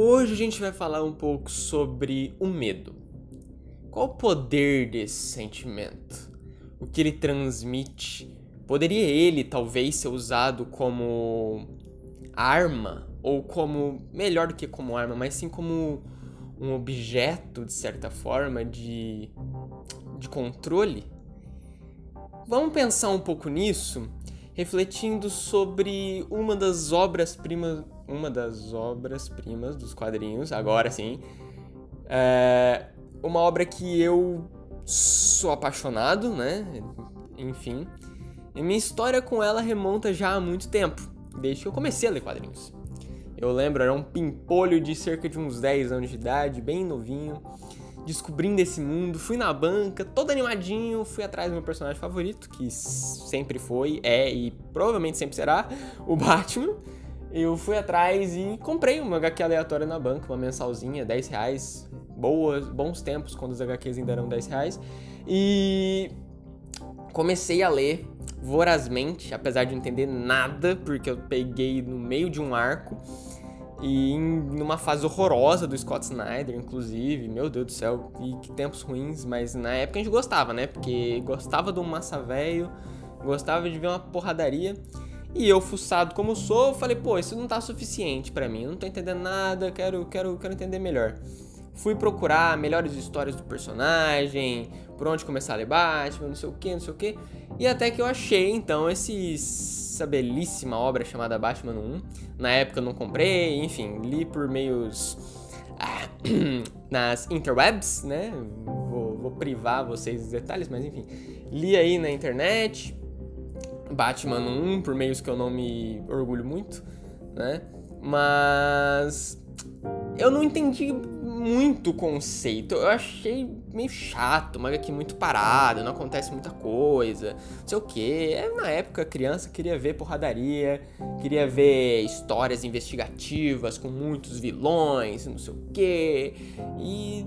Hoje a gente vai falar um pouco sobre o medo. Qual o poder desse sentimento? O que ele transmite? Poderia ele talvez ser usado como arma ou como melhor do que como arma, mas sim como um objeto de certa forma de de controle? Vamos pensar um pouco nisso, refletindo sobre uma das obras-primas, uma das obras-primas dos quadrinhos, agora sim. É uma obra que eu sou apaixonado, né? Enfim. E minha história com ela remonta já há muito tempo, desde que eu comecei a ler quadrinhos. Eu lembro, era um pimpolho de cerca de uns 10 anos de idade, bem novinho descobrindo esse mundo, fui na banca, todo animadinho, fui atrás do meu personagem favorito, que sempre foi, é e provavelmente sempre será o Batman. Eu fui atrás e comprei uma HQ aleatória na banca, uma mensalzinha, 10 reais, boas, bons tempos, quando os HQs ainda eram 10 reais. E comecei a ler vorazmente, apesar de não entender nada, porque eu peguei no meio de um arco e em numa fase horrorosa do Scott Snyder, inclusive, meu Deus do céu, e que tempos ruins, mas na época a gente gostava, né? Porque gostava do massa velho, gostava de ver uma porradaria. E eu, fuçado como sou, falei, pô, isso não tá suficiente para mim, eu não tô entendendo nada, quero, quero, quero entender melhor. Fui procurar melhores histórias do personagem, por onde começar a ler Batman, não sei o que, não sei o que. E até que eu achei, então, esses essa belíssima obra chamada Batman 1. Na época eu não comprei, enfim, li por meios ah, nas interwebs, né? Vou, vou privar vocês dos detalhes, mas enfim, li aí na internet Batman 1 por meios que eu não me orgulho muito, né? Mas eu não entendi muito conceito. Eu achei meio chato, uma HQ muito parada, não acontece muita coisa, não sei o que. É, na época, criança queria ver porradaria, queria ver histórias investigativas com muitos vilões, não sei o que. E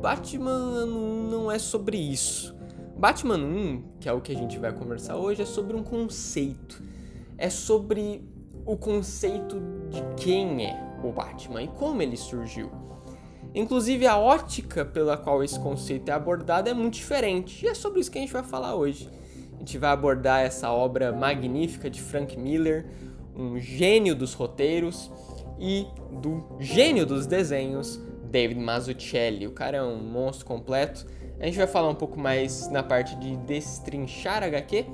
Batman não é sobre isso. Batman 1, que é o que a gente vai conversar hoje, é sobre um conceito. É sobre o conceito de quem é o Batman e como ele surgiu. Inclusive, a ótica pela qual esse conceito é abordado é muito diferente, e é sobre isso que a gente vai falar hoje. A gente vai abordar essa obra magnífica de Frank Miller, um gênio dos roteiros, e do gênio dos desenhos, David Mazzucchelli. O cara é um monstro completo. A gente vai falar um pouco mais na parte de destrinchar HQ.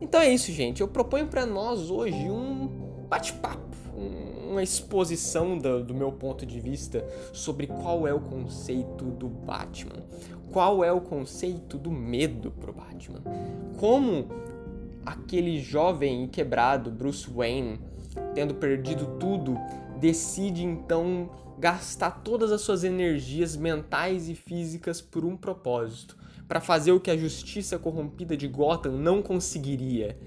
Então é isso, gente. Eu proponho para nós hoje um bate-papo uma exposição do, do meu ponto de vista sobre qual é o conceito do Batman, qual é o conceito do medo pro Batman, como aquele jovem e quebrado Bruce Wayne, tendo perdido tudo, decide então gastar todas as suas energias mentais e físicas por um propósito, para fazer o que a justiça corrompida de Gotham não conseguiria,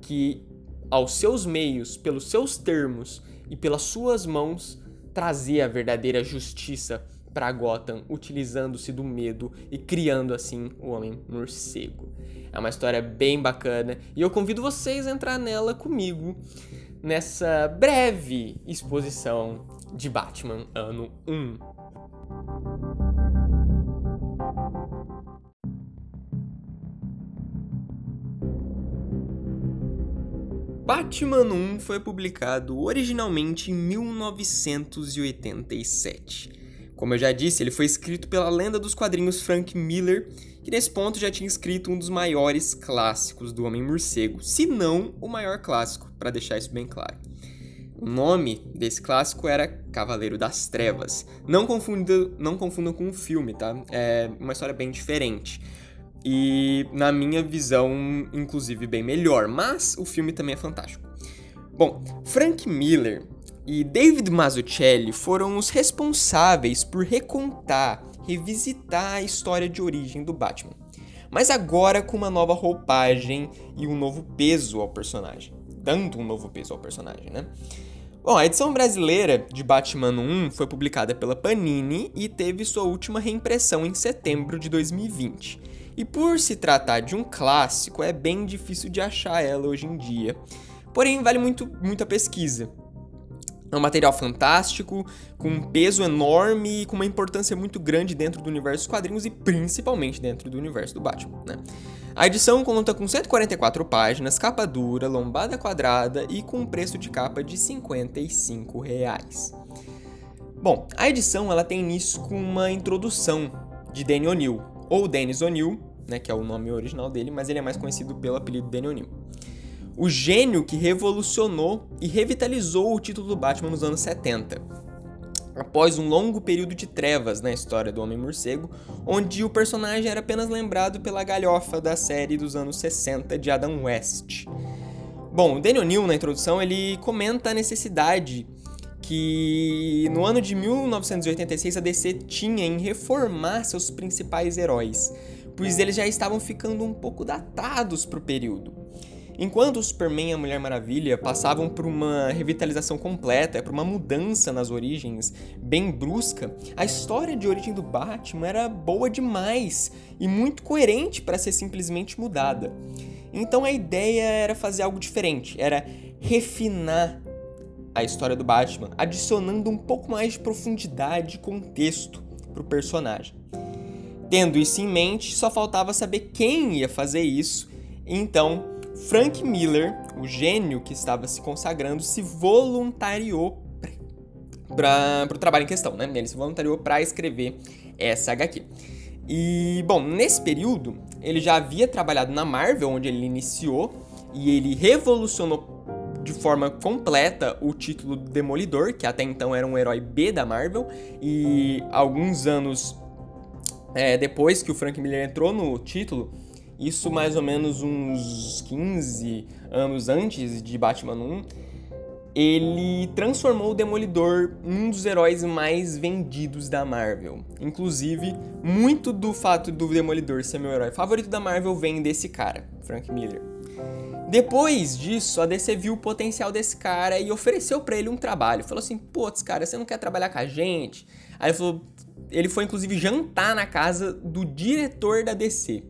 que aos seus meios, pelos seus termos e pelas suas mãos trazer a verdadeira justiça para Gotham, utilizando-se do medo e criando assim o Homem Morcego. É uma história bem bacana e eu convido vocês a entrar nela comigo nessa breve exposição de Batman ano 1. Batman 1 foi publicado originalmente em 1987. Como eu já disse, ele foi escrito pela lenda dos quadrinhos Frank Miller, que nesse ponto já tinha escrito um dos maiores clássicos do Homem-Morcego, se não o maior clássico, para deixar isso bem claro. O nome desse clássico era Cavaleiro das Trevas. Não confundam, não confundam com o filme, tá? É uma história bem diferente e na minha visão, inclusive bem melhor, mas o filme também é fantástico. Bom, Frank Miller e David Mazzucchelli foram os responsáveis por recontar, revisitar a história de origem do Batman, mas agora com uma nova roupagem e um novo peso ao personagem, dando um novo peso ao personagem, né? Bom, a edição brasileira de Batman 1 foi publicada pela Panini e teve sua última reimpressão em setembro de 2020. E por se tratar de um clássico, é bem difícil de achar ela hoje em dia. Porém, vale muito, muito a pesquisa. É um material fantástico, com um peso enorme e com uma importância muito grande dentro do universo dos quadrinhos e principalmente dentro do universo do Batman, né? A edição conta com 144 páginas, capa dura, lombada quadrada e com um preço de capa de 55 reais. Bom, a edição ela tem início com uma introdução de Danny O'Neill, ou Dennis O'Neill, né, que é o nome original dele, mas ele é mais conhecido pelo apelido Danny O'Neill. O gênio que revolucionou e revitalizou o título do Batman nos anos 70 após um longo período de trevas na história do Homem-Morcego, onde o personagem era apenas lembrado pela galhofa da série dos anos 60 de Adam West. Bom, o Daniel O'Neill, na introdução, ele comenta a necessidade que no ano de 1986 a DC tinha em reformar seus principais heróis, pois eles já estavam ficando um pouco datados para o período. Enquanto o Superman e a Mulher Maravilha passavam por uma revitalização completa, por uma mudança nas origens bem brusca, a história de origem do Batman era boa demais e muito coerente para ser simplesmente mudada. Então a ideia era fazer algo diferente, era refinar a história do Batman, adicionando um pouco mais de profundidade e contexto para o personagem. Tendo isso em mente, só faltava saber quem ia fazer isso, então Frank Miller, o gênio que estava se consagrando, se voluntariou para o trabalho em questão, né? Ele se voluntariou para escrever essa HQ. E, bom, nesse período, ele já havia trabalhado na Marvel, onde ele iniciou, e ele revolucionou de forma completa o título Demolidor, que até então era um herói B da Marvel, e alguns anos é, depois que o Frank Miller entrou no título, isso mais ou menos uns 15 anos antes de Batman 1, ele transformou o Demolidor em um dos heróis mais vendidos da Marvel. Inclusive, muito do fato do Demolidor ser meu herói favorito da Marvel vem desse cara, Frank Miller. Depois disso, a DC viu o potencial desse cara e ofereceu para ele um trabalho. Falou assim: putz, cara, você não quer trabalhar com a gente? Aí ele falou: ele foi inclusive jantar na casa do diretor da DC.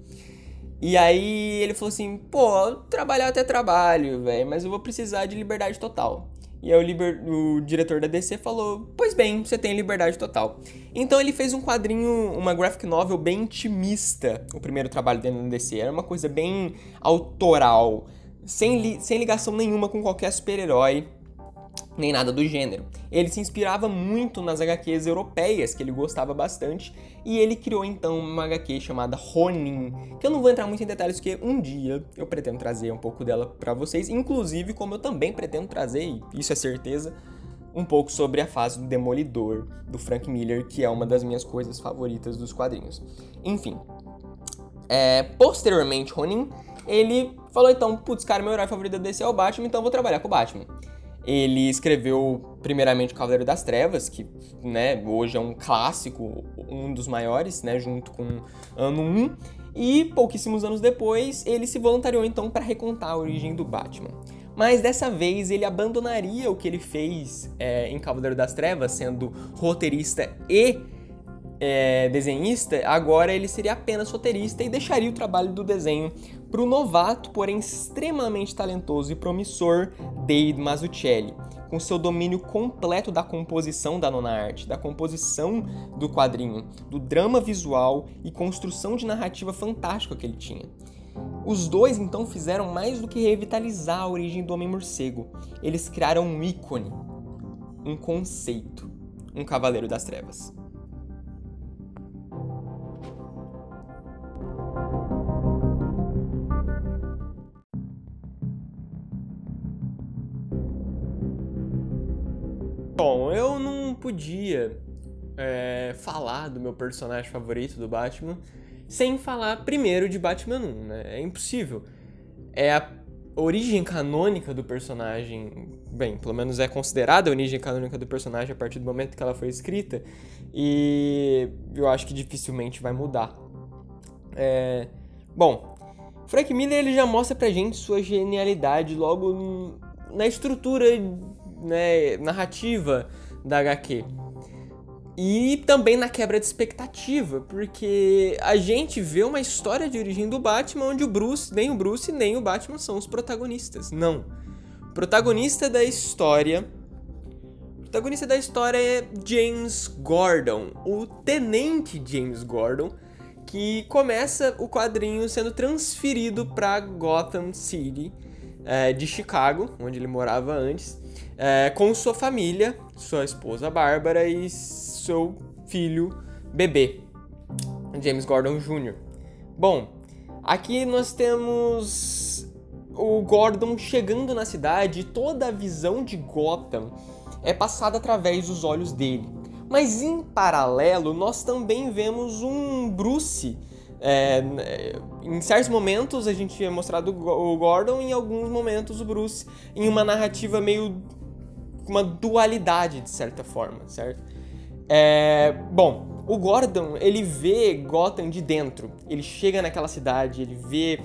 E aí ele falou assim: pô, trabalhar até trabalho, velho, mas eu vou precisar de liberdade total. E aí o, liber... o, diretor da DC falou: Pois bem, você tem liberdade total. Então ele fez um quadrinho, uma graphic novel bem intimista, o primeiro trabalho dele na DC. Era uma coisa bem autoral, sem, li... sem ligação nenhuma com qualquer super-herói nem nada do gênero. Ele se inspirava muito nas HQs europeias, que ele gostava bastante, e ele criou então uma HQ chamada Ronin, que eu não vou entrar muito em detalhes porque um dia eu pretendo trazer um pouco dela para vocês, inclusive como eu também pretendo trazer, isso é certeza, um pouco sobre a fase do Demolidor do Frank Miller, que é uma das minhas coisas favoritas dos quadrinhos. Enfim, é, posteriormente Ronin, ele falou então, putz, cara, meu herói favorito da DC é o Batman, então eu vou trabalhar com o Batman. Ele escreveu primeiramente Cavaleiro das Trevas, que né, hoje é um clássico, um dos maiores, né, junto com Ano 1, e pouquíssimos anos depois ele se voluntariou então para recontar a origem do Batman. Mas dessa vez ele abandonaria o que ele fez é, em Cavaleiro das Trevas, sendo roteirista e é, desenhista, agora ele seria apenas roteirista e deixaria o trabalho do desenho para o novato, porém extremamente talentoso e promissor Dave Mazzucchelli, com seu domínio completo da composição da nona arte, da composição do quadrinho, do drama visual e construção de narrativa fantástica que ele tinha. Os dois então fizeram mais do que revitalizar a origem do Homem-Morcego. Eles criaram um ícone, um conceito, um Cavaleiro das Trevas. É, falar do meu personagem favorito do Batman sem falar primeiro de Batman 1, né? É impossível. É a origem canônica do personagem, bem, pelo menos é considerada a origem canônica do personagem a partir do momento que ela foi escrita, e eu acho que dificilmente vai mudar. É, bom, Frank Miller ele já mostra pra gente sua genialidade logo na estrutura né, narrativa da HQ. E também na quebra de expectativa, porque a gente vê uma história de origem do Batman onde o Bruce, nem o Bruce nem o Batman são os protagonistas. Não. Protagonista da história protagonista da história é James Gordon, o tenente James Gordon, que começa o quadrinho sendo transferido para Gotham City é, de Chicago, onde ele morava antes, é, com sua família, sua esposa Bárbara e seu filho bebê, James Gordon Jr. Bom, aqui nós temos o Gordon chegando na cidade e toda a visão de Gotham é passada através dos olhos dele. Mas em paralelo, nós também vemos um Bruce. É, em certos momentos a gente é mostrado o Gordon, em alguns momentos o Bruce, em uma narrativa meio. Uma dualidade de certa forma, certo? É, bom, o Gordon ele vê Gotham de dentro. Ele chega naquela cidade, ele vê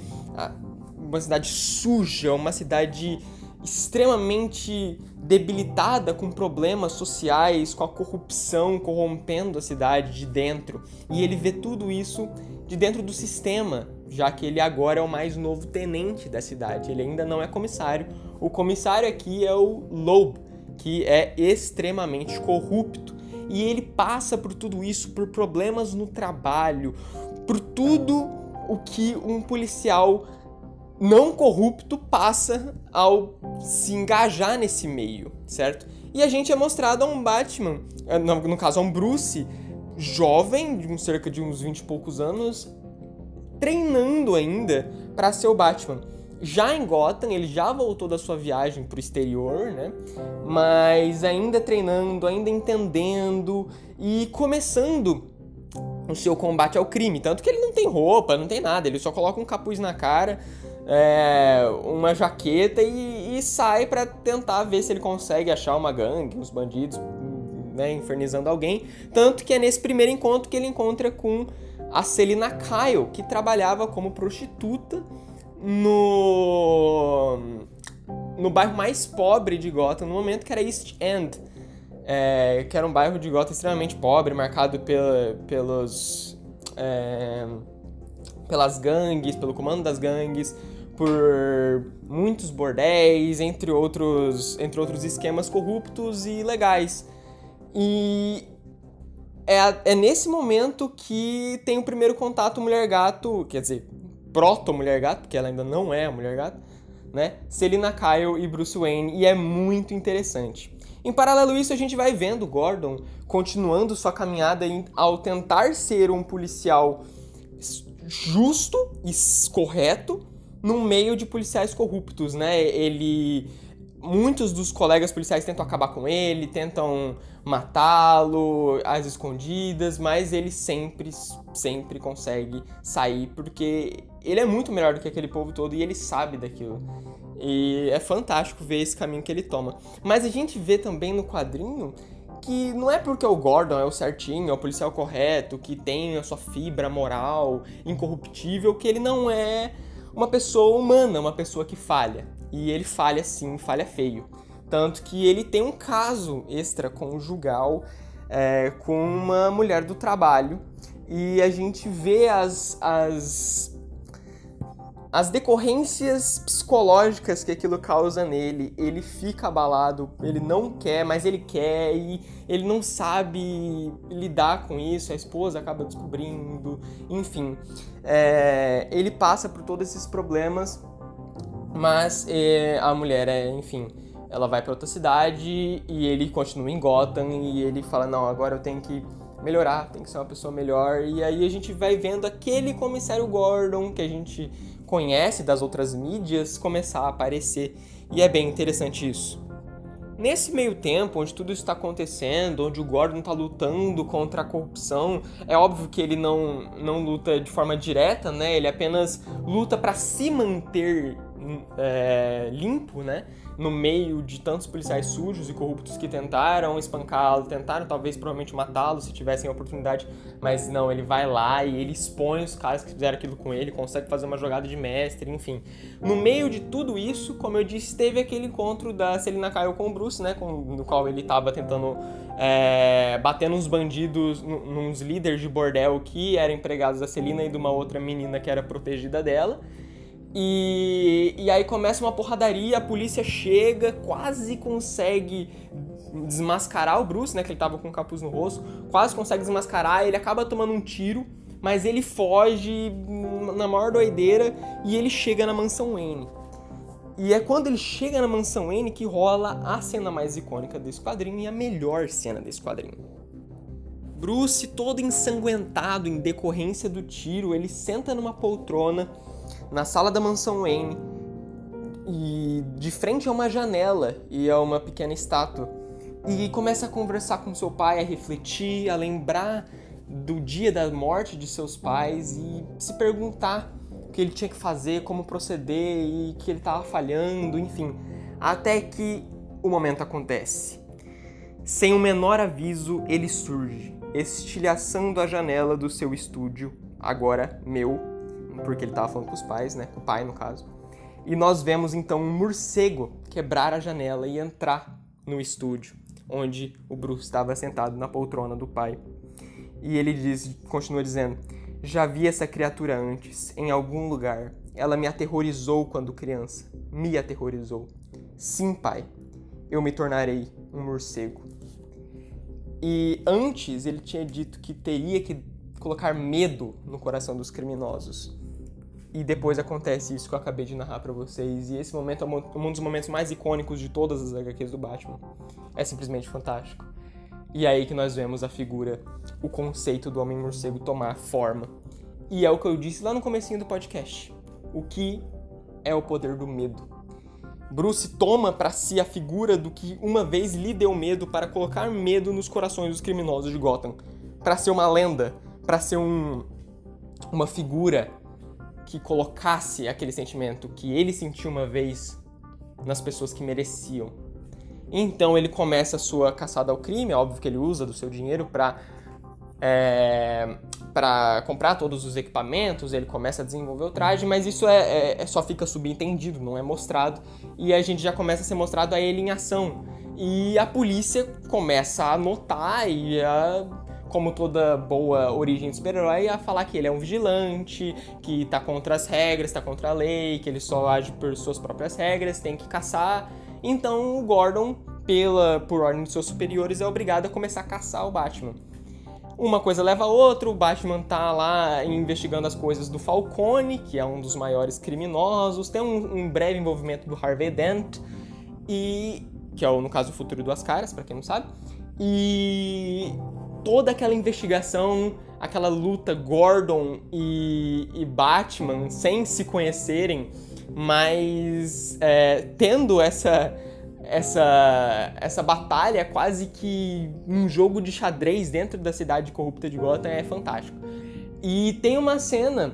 uma cidade suja, uma cidade extremamente debilitada com problemas sociais, com a corrupção corrompendo a cidade de dentro. E ele vê tudo isso de dentro do sistema, já que ele agora é o mais novo tenente da cidade. Ele ainda não é comissário. O comissário aqui é o Loeb, que é extremamente corrupto. E ele passa por tudo isso, por problemas no trabalho, por tudo o que um policial não corrupto passa ao se engajar nesse meio, certo? E a gente é mostrado a um Batman, eh, no, caso a um Bruce, jovem, de cerca de uns 20 e poucos anos, treinando ainda para ser o Batman. Já em Gotham, ele já voltou da sua viagem pro exterior, né? Mas ainda treinando, ainda entendendo e começando o seu combate ao crime. Tanto que ele não tem roupa, não tem nada, ele só coloca um capuz na cara é, uma jaqueta e, e sai para tentar ver se ele consegue achar uma gangue, uns bandidos, né, infernizando alguém. Tanto que é nesse primeiro encontro que ele encontra com a Selina Kyle, que trabalhava como prostituta no no bairro mais pobre de Gotham no momento, que era East End, é, que era um bairro de Gotham extremamente pobre, marcado pela, pelos é, pelas gangues, pelo comando das gangues, por muitos bordéis, entre outros, entre outros esquemas corruptos e legais. E é, é nesse momento que tem o primeiro contato mulher-gato, quer dizer, proto-mulher-gato, porque ela ainda não é a mulher-gato, né? Selina Kyle e Bruce Wayne, e é muito interessante. Em paralelo a isso, a gente vai vendo Gordon continuando sua caminhada ao tentar ser um policial justo e correto, num meio de policiais corruptos, né? Ele muitos dos colegas policiais tentam acabar com ele, tentam matá-lo às escondidas, mas ele sempre, sempre consegue sair porque ele é muito melhor do que aquele povo todo e ele sabe daquilo. E é fantástico ver esse caminho que ele toma. Mas a gente vê também no quadrinho que não é porque o Gordon é o certinho, é o policial correto, que tem a sua fibra moral incorruptível, que ele não é uma pessoa humana, uma pessoa que falha. E ele falha sim, falha feio. Tanto que ele tem um caso extraconjugal é, com uma mulher do trabalho. E a gente vê as, as as decorrências psicológicas que aquilo causa nele, ele fica abalado, ele não quer, mas ele quer e ele não sabe lidar com isso, a esposa acaba descobrindo, enfim. É, ele passa por todos esses problemas, mas é, a mulher é, enfim, ela vai para outra cidade e ele continua em Gotham e ele fala: Não, agora eu tenho que melhorar, tem que ser uma pessoa melhor. E aí a gente vai vendo aquele comissário Gordon que a gente conhece das outras mídias começar a aparecer. E é bem interessante isso. Nesse meio tempo, onde tudo está acontecendo, onde o Gordon está lutando contra a corrupção, é óbvio que ele não, não luta de forma direta, né? Ele apenas luta para se manter é, limpo, né? no meio de tantos policiais sujos e corruptos que tentaram espancá-lo, tentaram talvez provavelmente matá-lo se tivessem a oportunidade, mas não, ele vai lá e ele expõe os caras que fizeram aquilo com ele, consegue fazer uma jogada de mestre, enfim. No meio de tudo isso, como eu disse, teve aquele encontro da Selina Kyle com o Bruce, né, com, no qual ele estava tentando é, bater nos bandidos, nos líderes de bordel que eram empregados da Selina e de uma outra menina que era protegida dela. E, e aí começa uma porradaria, a polícia chega, quase consegue desmascarar o Bruce, né? Que ele tava com o capuz no rosto, quase consegue desmascarar, ele acaba tomando um tiro, mas ele foge na maior doideira e ele chega na mansão Wayne. E é quando ele chega na mansão N que rola a cena mais icônica desse quadrinho e a melhor cena desse quadrinho. Bruce, todo ensanguentado em decorrência do tiro, ele senta numa poltrona na sala da mansão Wayne e de frente a uma janela e a uma pequena estátua e começa a conversar com seu pai, a refletir, a lembrar do dia da morte de seus pais e se perguntar que ele tinha que fazer, como proceder e que ele estava falhando, enfim. Até que o momento acontece. Sem o menor aviso, ele surge, estilhaçando a janela do seu estúdio, agora meu, porque ele estava falando com os pais, né? Com o pai, no caso. E nós vemos então um morcego quebrar a janela e entrar no estúdio, onde o Bruce estava sentado na poltrona do pai. E ele diz, continua dizendo: já vi essa criatura antes, em algum lugar. Ela me aterrorizou quando criança. Me aterrorizou. Sim, pai, eu me tornarei um morcego. E antes ele tinha dito que teria que colocar medo no coração dos criminosos. E depois acontece isso que eu acabei de narrar para vocês. E esse momento é um dos momentos mais icônicos de todas as HQs do Batman. É simplesmente fantástico. E é aí que nós vemos a figura, o conceito do Homem-Morcego tomar forma. E é o que eu disse lá no comecinho do podcast. O que é o poder do medo? Bruce toma para si a figura do que uma vez lhe deu medo para colocar medo nos corações dos criminosos de Gotham, para ser uma lenda, para ser um uma figura que colocasse aquele sentimento que ele sentiu uma vez nas pessoas que mereciam então ele começa a sua caçada ao crime, é óbvio que ele usa do seu dinheiro para é, para comprar todos os equipamentos, ele começa a desenvolver o traje, mas isso é, é, é, só fica subentendido, não é mostrado. E a gente já começa a ser mostrado a ele em ação. E a polícia começa a notar e a, como toda boa origem de super-herói, a falar que ele é um vigilante, que tá contra as regras, tá contra a lei, que ele só age por suas próprias regras, tem que caçar então o Gordon, pela, por ordem dos seus superiores, é obrigado a começar a caçar o Batman. Uma coisa leva a outra, o Batman tá lá investigando as coisas do Falcone, que é um dos maiores criminosos, tem um, um breve envolvimento do Harvey Dent, e que é no caso o futuro das caras, para quem não sabe. E toda aquela investigação, aquela luta Gordon e, e Batman sem se conhecerem, mas é, tendo essa essa essa batalha quase que um jogo de xadrez dentro da cidade corrupta de Gotham é fantástico. E tem uma cena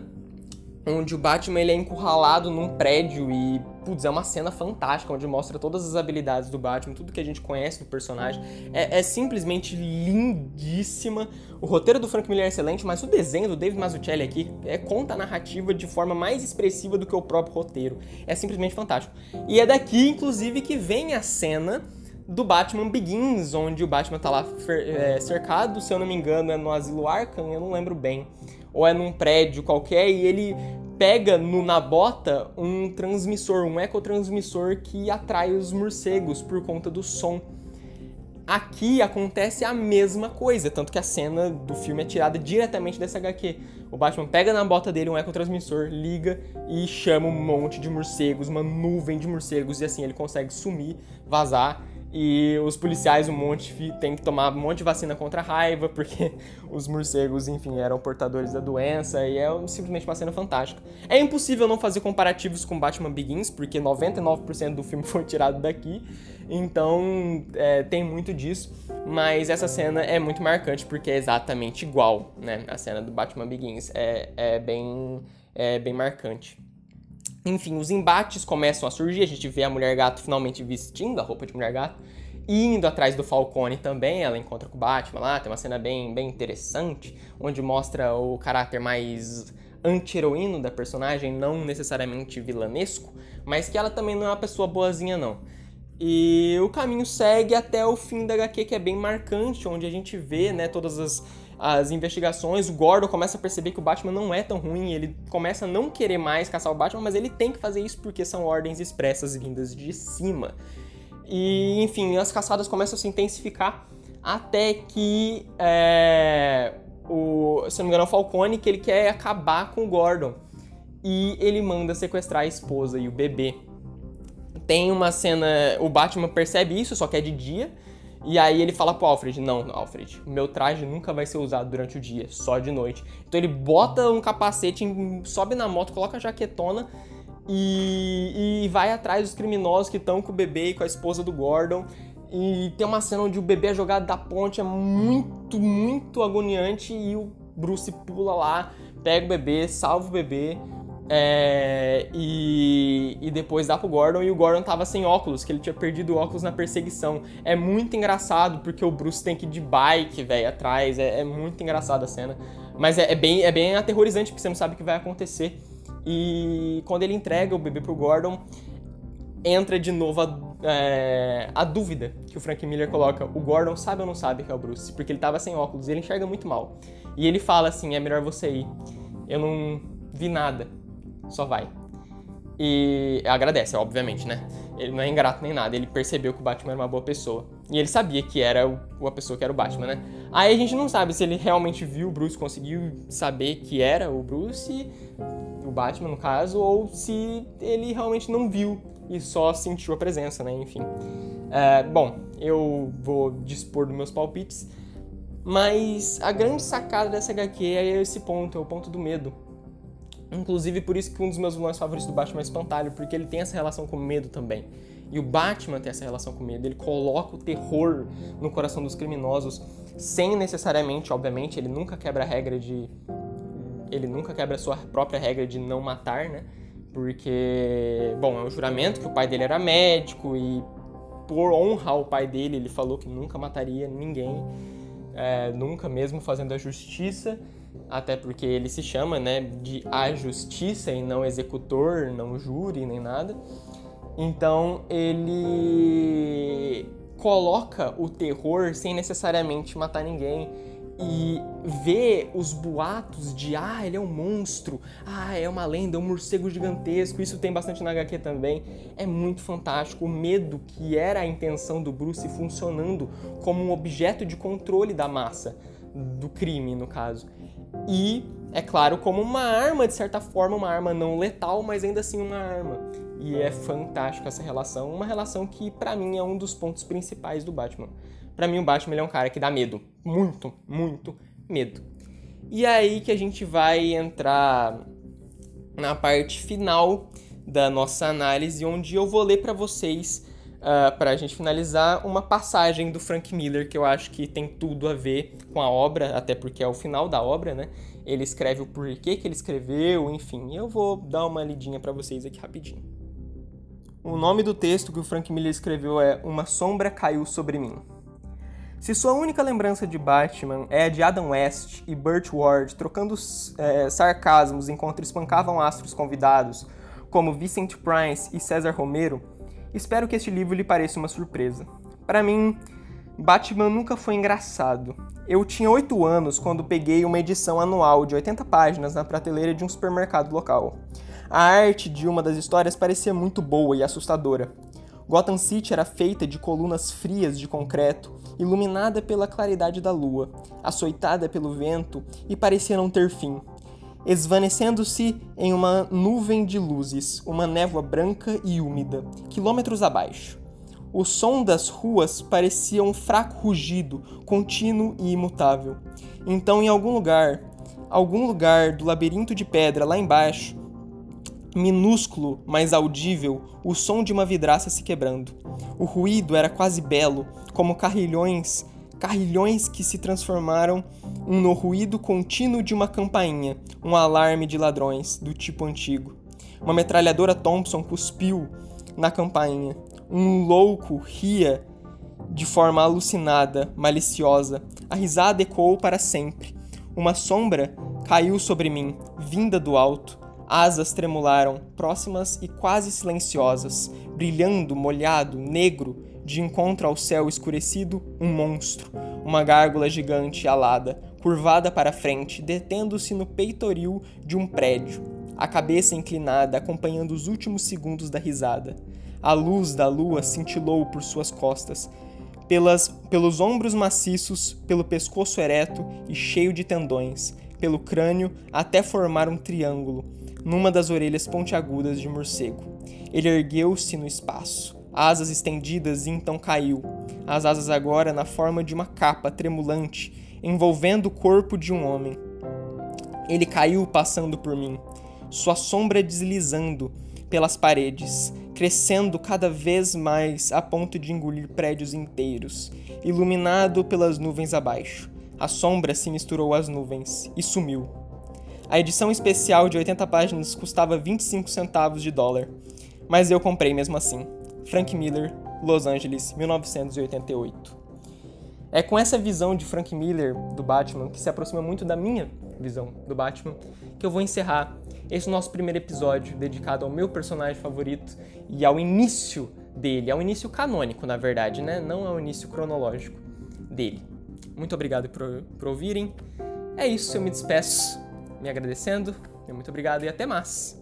onde o Batman ele é encurralado num prédio e, putz, é uma cena fantástica, onde mostra todas as habilidades do Batman, tudo que a gente conhece do personagem. É, é simplesmente lindíssima. O roteiro do Frank Miller é excelente, mas o desenho do David Mazzucchelli aqui é, conta a narrativa de forma mais expressiva do que o próprio roteiro. É simplesmente fantástico. E é daqui, inclusive, que vem a cena do Batman Begins, onde o Batman tá lá é, cercado, se eu não me engano, é no Asilo Arkham, eu não lembro bem ou é num prédio qualquer e ele pega no, na bota um transmissor, um ecotransmissor que atrai os morcegos por conta do som. Aqui acontece a mesma coisa, tanto que a cena do filme é tirada diretamente dessa HQ. O Batman pega na bota dele um ecotransmissor, liga e chama um monte de morcegos, uma nuvem de morcegos, e assim ele consegue sumir, vazar e os policiais, um monte, tem que tomar um monte de vacina contra a raiva, porque os morcegos, enfim, eram portadores da doença, e é simplesmente uma cena fantástica. É impossível não fazer comparativos com Batman Begins, porque 99% do filme foi tirado daqui, então é, tem muito disso, mas essa cena é muito marcante, porque é exatamente igual, né? A cena do Batman Begins é, é, bem, é bem marcante. Enfim, os embates começam a surgir, a gente vê a Mulher Gato finalmente vestindo a roupa de Mulher Gato, indo atrás do Falcone também, ela encontra com o Batman lá, tem uma cena bem, bem interessante, onde mostra o caráter mais anti-heroíno da personagem, não necessariamente vilanesco, mas que ela também não é uma pessoa boazinha não. E o caminho segue até o fim da HQ, que é bem marcante, onde a gente vê né, todas as as investigações, o Gordon começa a perceber que o Batman não é tão ruim, ele começa a não querer mais caçar o Batman, mas ele tem que fazer isso porque são ordens expressas vindas de cima. E, enfim, as caçadas começam a se intensificar até que é, o, se não me engano, é o Falcone que ele quer acabar com o Gordon. E ele manda sequestrar a esposa e o bebê. Tem uma cena. O Batman percebe isso, só que é de dia. E aí ele fala pro Alfred: Não, Alfred, meu traje nunca vai ser usado durante o dia, só de noite. Então ele bota um capacete, sobe na moto, coloca a jaquetona e, e vai atrás dos criminosos que estão com o bebê e com a esposa do Gordon. E tem uma cena onde o bebê é jogado da ponte, é muito, muito agoniante. E o Bruce pula lá, pega o bebê, salva o bebê. É, e, e, depois dá pro Gordon e o Gordon tava sem óculos, que ele tinha perdido o óculos na perseguição. É muito engraçado porque o Bruce tem que ir de bike, velho, atrás. É, é, muito engraçada a cena. Mas é, é, bem, é bem aterrorizante porque você não sabe o que vai acontecer. E quando ele entrega o bebê pro Gordon, entra de novo a, é, a dúvida que o Frank Miller coloca. O Gordon sabe ou não sabe que é o Bruce? Porque ele tava sem óculos ele enxerga muito mal. E ele fala assim: é melhor você ir. Eu não vi nada. Só vai. E agradece, obviamente, né? Ele não é ingrato nem nada, ele percebeu que o Batman era uma boa pessoa. E ele sabia que era o, a pessoa que era o Batman, né? Aí a gente não sabe se ele realmente viu o Bruce, conseguiu saber que era o Bruce, o Batman no caso, ou se ele realmente não viu e só sentiu a presença, né? Enfim. É, bom, eu vou dispor dos meus palpites, mas a grande sacada dessa HQ é esse ponto, é o ponto do medo. Inclusive por isso que um dos meus vilões favoritos do Batman é Espantalho, porque ele tem essa relação com medo também. E o Batman tem essa relação com medo, ele coloca o terror no coração dos criminosos, sem necessariamente, obviamente, ele nunca quebra a regra de. Ele nunca quebra a sua própria regra de não matar, né? Porque, bom, é um juramento que o pai dele era médico e por honra ao pai dele, ele falou que nunca mataria ninguém, é, nunca mesmo fazendo a justiça, até porque ele se chama, né, de a justiça e não executor, não júri nem nada. Então ele coloca o terror sem necessariamente matar ninguém e ver os boatos de ah, ele é um monstro, ah, é uma lenda, um morcego gigantesco, isso tem bastante na HQ também, é muito fantástico. O medo que era a intenção do Bruce funcionando como um objeto de controle da massa, do crime, no caso. E, é claro, como uma arma, de certa forma, uma arma não letal, mas ainda assim uma arma. E é fantástico essa relação, uma relação que para mim é um dos pontos principais do Batman. Para mim, o Batman é um cara que dá medo. Muito, muito medo. E é aí que a gente vai entrar na parte final da nossa análise, onde eu vou ler para vocês, uh, ah, para a gente finalizar, uma passagem do Frank Miller que eu acho que tem tudo a ver com a obra, até porque é o final da obra, né? Ele escreve o porquê que ele escreveu, enfim. Eu vou dar uma lidinha para vocês aqui rapidinho. O nome do texto que o Frank Miller escreveu é Uma Sombra Caiu Sobre Mim. Se sua única lembrança de Batman é a de Adam West e Burt Ward trocando é, sarcasmos enquanto espancavam astros convidados, como Vincent Price e César Romero, espero que este livro lhe pareça uma surpresa. Para mim, Batman nunca foi engraçado. Eu tinha 8 anos quando peguei uma edição anual de 80 páginas na prateleira de um supermercado local. A arte de uma das histórias parecia muito boa e assustadora. Gotham City era feita de colunas frias de concreto iluminada pela claridade da lua, açoitada pelo vento e parecia não ter fim, esvanecendo-se em uma nuvem de luzes, uma névoa branca e úmida, quilômetros abaixo. O som das ruas parecia um fraco rugido, contínuo e imutável. Então, em algum lugar, algum lugar do labirinto de pedra lá embaixo, minúsculo, mas audível, o som de uma vidraça se quebrando. O ruído era quase belo, como carrilhões, carrilhões que se transformaram no ruído contínuo de uma campainha, um alarme de ladrões do tipo antigo. Uma metralhadora Thompson cuspiu na campainha. Um louco ria de forma alucinada, maliciosa. A risada ecoou para sempre. Uma sombra caiu sobre mim, vinda do alto. Asas tremularam, próximas e quase silenciosas, brilhando, molhado, negro, de encontro ao céu escurecido, um monstro, uma gárgula gigante alada, curvada para frente, detendo-se no peitoril de um prédio, a cabeça inclinada acompanhando os últimos segundos da risada. A luz da lua cintilou por suas costas, pelas, pelos ombros maciços, pelo pescoço ereto e cheio de tendões, pelo crânio até formar um triângulo, numa das orelhas pontiagudas de morcego. Ele ergueu-se no espaço, asas estendidas e então caiu. As asas agora na forma de uma capa tremulante, envolvendo o corpo de um homem. Ele caiu passando por mim, sua sombra deslizando pelas paredes, crescendo cada vez mais a ponto de engolir prédios inteiros, iluminado pelas nuvens abaixo. A sombra se misturou às nuvens e sumiu. A edição especial de 80 páginas custava 25 centavos de dólar, mas eu comprei mesmo assim. Frank Miller, Los Angeles, 1988. É com essa visão de Frank Miller do Batman, que se aproxima muito da minha visão do Batman, que eu vou encerrar esse nosso primeiro episódio dedicado ao meu personagem favorito e ao início dele, ao início canônico, na verdade, né? Não ao início cronológico dele. Muito obrigado por, por ouvirem. É isso, eu me despeço me agradecendo. Muito obrigado e até mais!